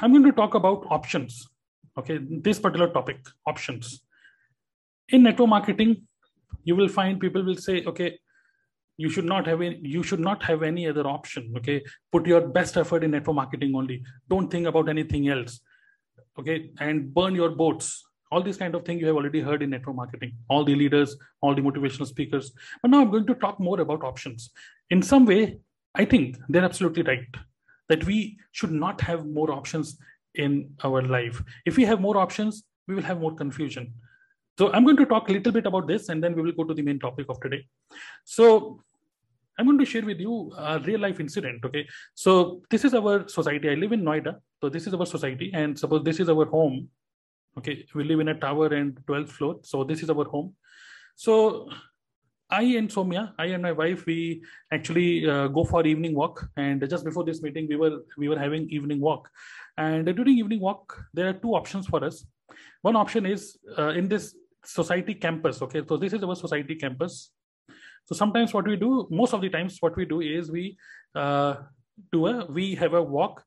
I'm going to talk about options. Okay, this particular topic, options. In network marketing, you will find people will say, okay, you should not have any, you should not have any other option. Okay, put your best effort in network marketing only. Don't think about anything else. Okay, and burn your boats. All these kind of things you have already heard in network marketing. All the leaders, all the motivational speakers. But now I'm going to talk more about options. In some way, I think they're absolutely right that we should not have more options in our life. If we have more options, we will have more confusion. So I'm going to talk a little bit about this and then we will go to the main topic of today. So I'm going to share with you a real life incident. Okay. So this is our society. I live in Noida. So this is our society. And suppose this is our home. Okay. We live in a tower and 12th floor. So this is our home. So I and Somya, I and my wife, we actually uh, go for evening walk. And just before this meeting, we were we were having evening walk. And during evening walk, there are two options for us. One option is uh, in this society campus. Okay, so this is our society campus. So sometimes what we do, most of the times, what we do is we uh, do a we have a walk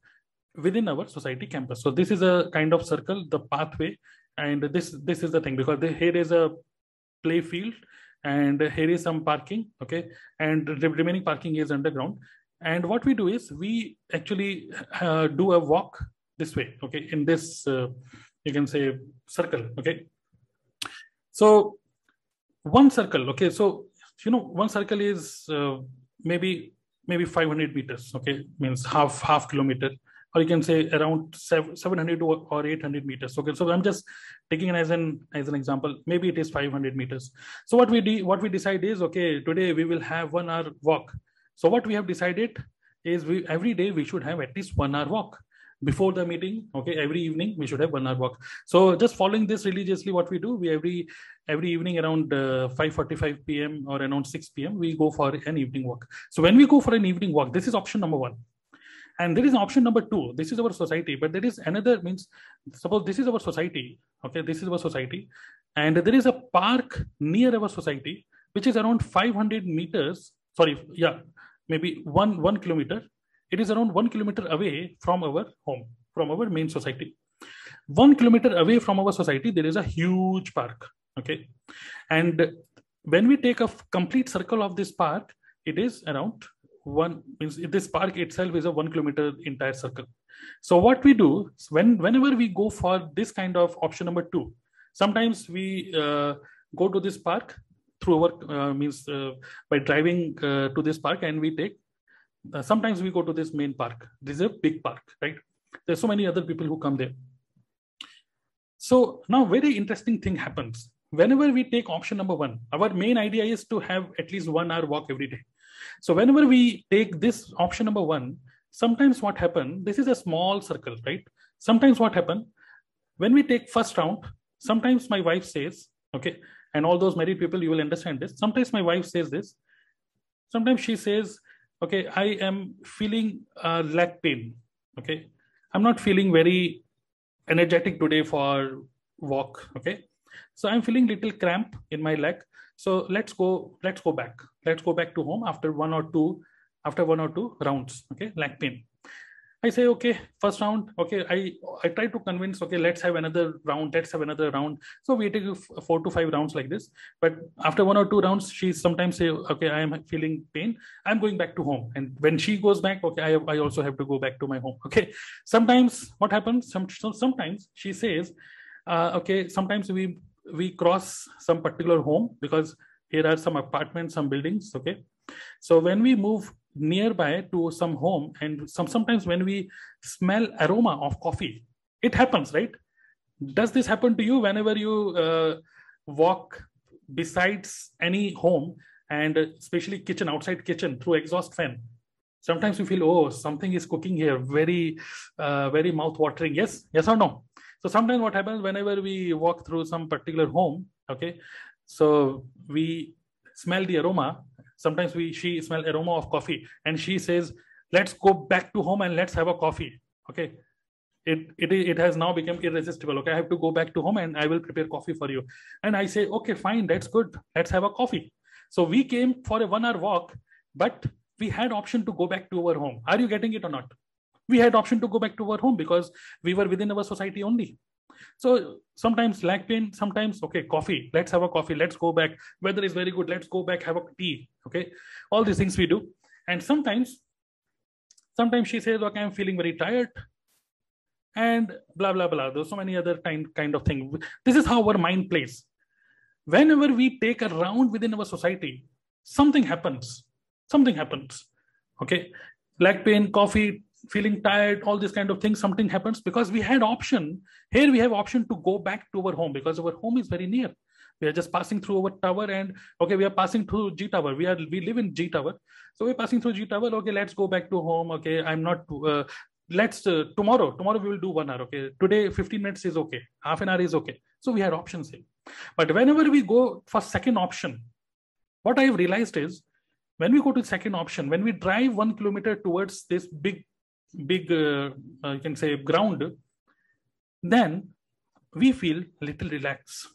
within our society campus. So this is a kind of circle, the pathway, and this this is the thing because the, here is a play field and here is some parking okay? And the remaining parking is underground. And what we do is we actually uh, do a walk this way okay? In this uh, you can say circle okay? So one circle okay? So you know one circle is uh, maybe maybe 500 meters okay? Means half half kilometer or you can say around 700 or 800 meters. Okay so i'm just taking it as an as an example. Maybe it is 500 meters. So what we do what we decide is okay today we will have one hour walk. So what we have decided is we every day we should have at least one hour walk before the meeting. Okay every evening we should have one hour walk. So just following this religiously what we do we every every evening around uh, 5:45 p.m. or around 6 p.m. we go for an evening walk. So when we go for an evening walk this is option number one and there is option number two. This is our society but there is another means suppose this is our society okay? This is our society. And there is a park near our society which is around 500 meters sorry yeah maybe one one kilometer. It is around one kilometer away from our home from our main society. One kilometer away from our society there is a huge park okay? And when we take a complete circle of this park it is around one means this park itself is a one kilometer entire circle. So what we do when whenever we go for this kind of option number two sometimes we uh, go to this park through our uh, means uh, by driving uh, to this park and we take uh, sometimes we go to this main park. This is a big park right? There's so many other people who come there. So now very interesting thing happens. Whenever we take option number one our main idea is to have at least one hour walk every day so whenever we take this option number one, sometimes what happen, this is a small circle, right? Sometimes what happen, when we take first round, sometimes my wife says, okay, and all those married people, you will understand this. Sometimes my wife says this. Sometimes she says, okay, I am feeling uh, leg pain. Okay. I'm not feeling very energetic today for walk. Okay. So I'm feeling little cramp in my leg. So let's go, let's go back. Let's go back to home after one or two, after one or two rounds. Okay, leg pain. I say, okay, first round, okay, I I try to convince, okay, let's have another round, let's have another round. So we take four to five rounds like this. But after one or two rounds, she sometimes say, okay, I am feeling pain. I'm going back to home. And when she goes back, okay, I, I also have to go back to my home. Okay. Sometimes what happens? Some, sometimes she says, uh, okay, sometimes we we cross some particular home because here are some apartments some buildings okay? So when we move nearby to some home and some sometimes when we smell aroma of coffee it happens right? Does this happen to you whenever you uh, walk besides any home and especially kitchen outside kitchen through exhaust fan? Sometimes you feel oh something is cooking here very uh, very mouth watering yes? Yes or no so sometimes what happens whenever we walk through some particular home, okay, so we smell the aroma. Sometimes we she smell aroma of coffee, and she says, "Let's go back to home and let's have a coffee." Okay, it it it has now become irresistible. Okay, I have to go back to home and I will prepare coffee for you. And I say, "Okay, fine, that's good. Let's have a coffee." So we came for a one-hour walk, but we had option to go back to our home. Are you getting it or not? We had option to go back to our home because we were within our society only. So sometimes leg pain sometimes okay coffee let's have a coffee let's go back. Weather is very good let's go back have a tea okay? All these things we do. And sometimes sometimes she says okay i'm feeling very tired and blah blah blah. There's so many other kind kind of thing. This is how our mind plays. Whenever we take a round within our society something happens. Something happens okay? Leg pain coffee feeling tired all these kind of things something happens because we had option. Here we have option to go back to our home because our home is very near. We are just passing through our tower and okay we are passing through g tower. We are we live in g tower. So we're passing through g tower. Okay let's go back to home. Okay i'm not uh, let's uh, tomorrow tomorrow we will do one hour. Okay today 15 minutes is okay. Half an hour is okay. So we had options here. But whenever we go for second option what i have realized is when we go to second option when we drive one kilometer towards this big big uh, uh, you can say ground then we feel little relaxed.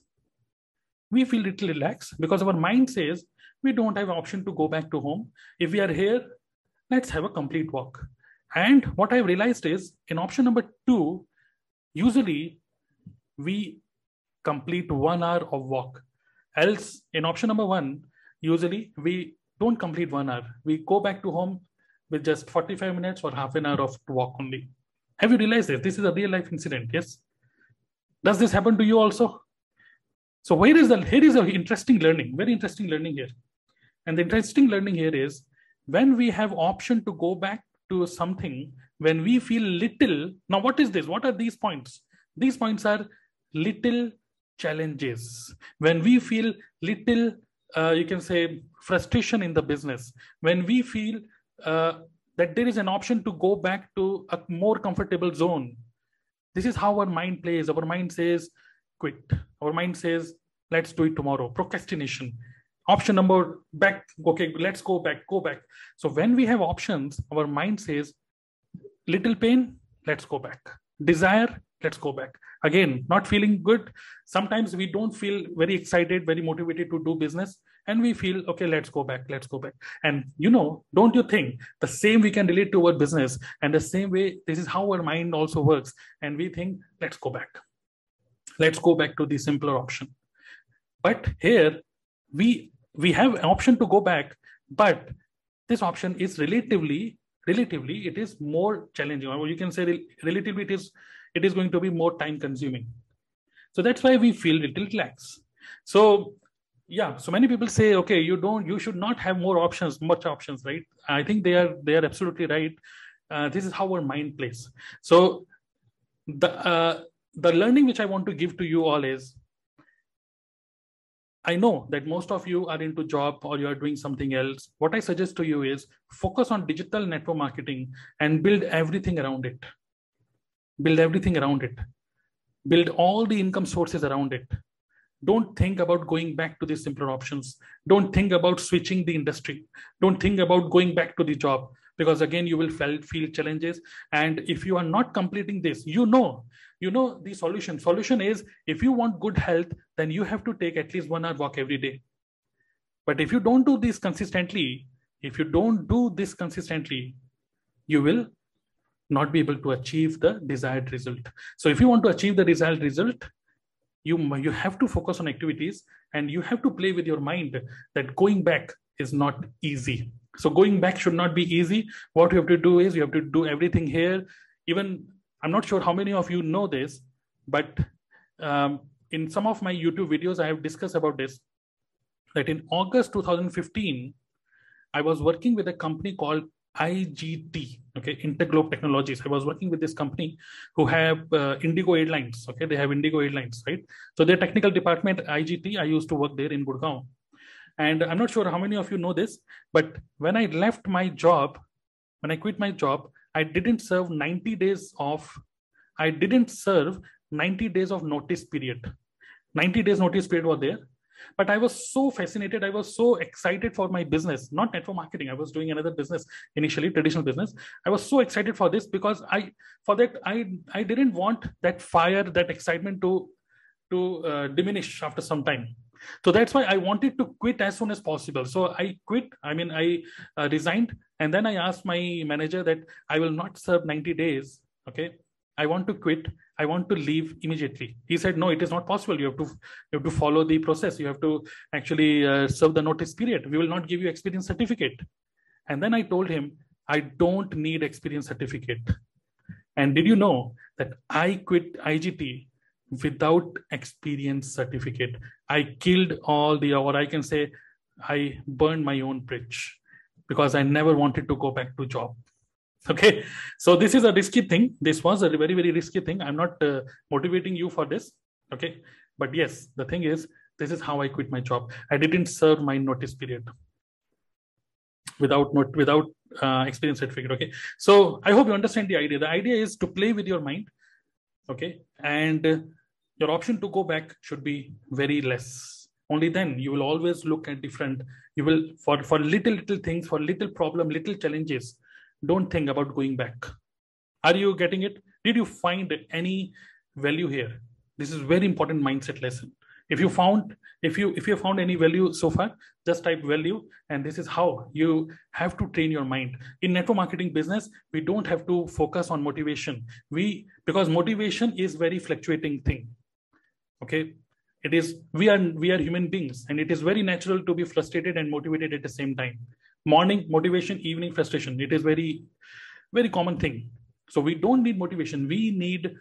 We feel little relaxed because our mind says we don't have option to go back to home. If we are here let's have a complete walk. And what I've realized is in option number two usually we complete one hour of walk. Else in option number one usually we don't complete one hour. We go back to home with just 45 minutes or half an hour of walk only. Have you realized this? This is a real life incident, yes? Does this happen to you also? So where is the, here is an interesting learning, very interesting learning here. And the interesting learning here is when we have option to go back to something, when we feel little, now what is this? What are these points? These points are little challenges. When we feel little, uh, you can say frustration in the business, when we feel uh, that there is an option to go back to a more comfortable zone. This is how our mind plays. Our mind says, quit. Our mind says, let's do it tomorrow. Procrastination. Option number back, okay, let's go back, go back. So when we have options, our mind says, little pain, let's go back. Desire, let's go back again not feeling good sometimes we don't feel very excited very motivated to do business and we feel okay let's go back let's go back. And you know don't you think the same we can relate to our business and the same way this is how our mind also works. And we think let's go back. Let's go back to the simpler option. But here we we have an option to go back but this option is relatively relatively it is more challenging. Or you can say relatively it is it is going to be more time consuming. So that's why we feel little lax. So yeah, so many people say, okay, you don't, you should not have more options, much options, right? I think they are they are absolutely right. Uh, this is how our mind plays. So the uh, the learning which I want to give to you all is I know that most of you are into job or you are doing something else. What I suggest to you is focus on digital network marketing and build everything around it build everything around it build all the income sources around it don't think about going back to the simpler options. Don't think about switching the industry. Don't think about going back to the job because again you will feel, feel challenges. And if you are not completing this you know you know the solution. Solution is if you want good health then you have to take at least one hour walk every day. But if you don't do this consistently if you don't do this consistently you will not be able to achieve the desired result. So if you want to achieve the desired result, you, you have to focus on activities and you have to play with your mind that going back is not easy. So going back should not be easy. What you have to do is you have to do everything here. Even I'm not sure how many of you know this, but um, in some of my YouTube videos, I have discussed about this. That in August 2015, I was working with a company called IGT, okay, Interglobe Technologies. I was working with this company who have uh, Indigo Airlines, okay, they have Indigo Airlines, right? So their technical department, IGT, I used to work there in Gurgaon. And I'm not sure how many of you know this, but when I left my job, when I quit my job, I didn't serve 90 days of, I didn't serve 90 days of notice period. 90 days notice period was there but I was so fascinated. I was so excited for my business, not network marketing. I was doing another business initially, traditional business. I was so excited for this because I, for that, I, I didn't want that fire, that excitement to, to uh, diminish after some time. So that's why I wanted to quit as soon as possible. So I quit. I mean, I uh, resigned, and then I asked my manager that I will not serve 90 days. Okay, I want to quit. I want to leave immediately. He said, no, it is not possible. You have to you have to follow the process. You have to actually uh, serve the notice period. We will not give you experience certificate. And then I told him, I don't need experience certificate. And did you know that I quit IGT without experience certificate? I killed all the, or I can say, I burned my own bridge because I never wanted to go back to job. Okay, so this is a risky thing. This was a very, very risky thing. I'm not uh, motivating you for this. Okay, but yes, the thing is, this is how I quit my job. I didn't serve my notice period without not without uh, experience certificate. Okay. So i hope you understand the idea. The idea is to play with your mind. Okay. And uh, your option to go back should be very less. Only then you will always look at different. You will for for little little things for little problem little challenges don't think about going back. Are you getting it? Did you find any value here? This is very important mindset lesson. If you found if you if you found any value so far just type value and this is how you have to train your mind. In network marketing business we don't have to focus on motivation. We because motivation is very fluctuating thing. Okay? It is we are we are human beings and it is very natural to be frustrated and motivated at the same time morning motivation evening frustration it is very very common thing so we don't need motivation we need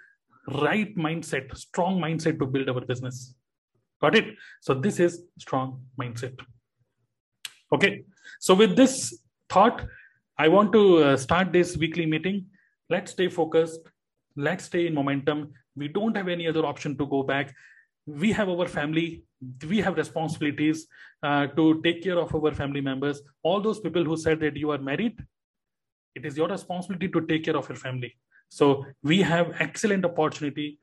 right mindset strong mindset to build our business Got it? So this is strong mindset. Okay. So with this thought, I want to uh, start this weekly meeting. Let's stay focused. Let's stay in momentum. We don't have any other option to go back. We have our family. We have responsibilities uh, to take care of our family members. All those people who said that you are married, it is your responsibility to take care of your family. So we have excellent opportunity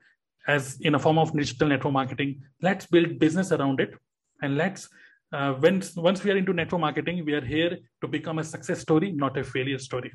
as in a form of digital network marketing. Let's build business around it, and let's uh, once once we are into network marketing, we are here to become a success story, not a failure story.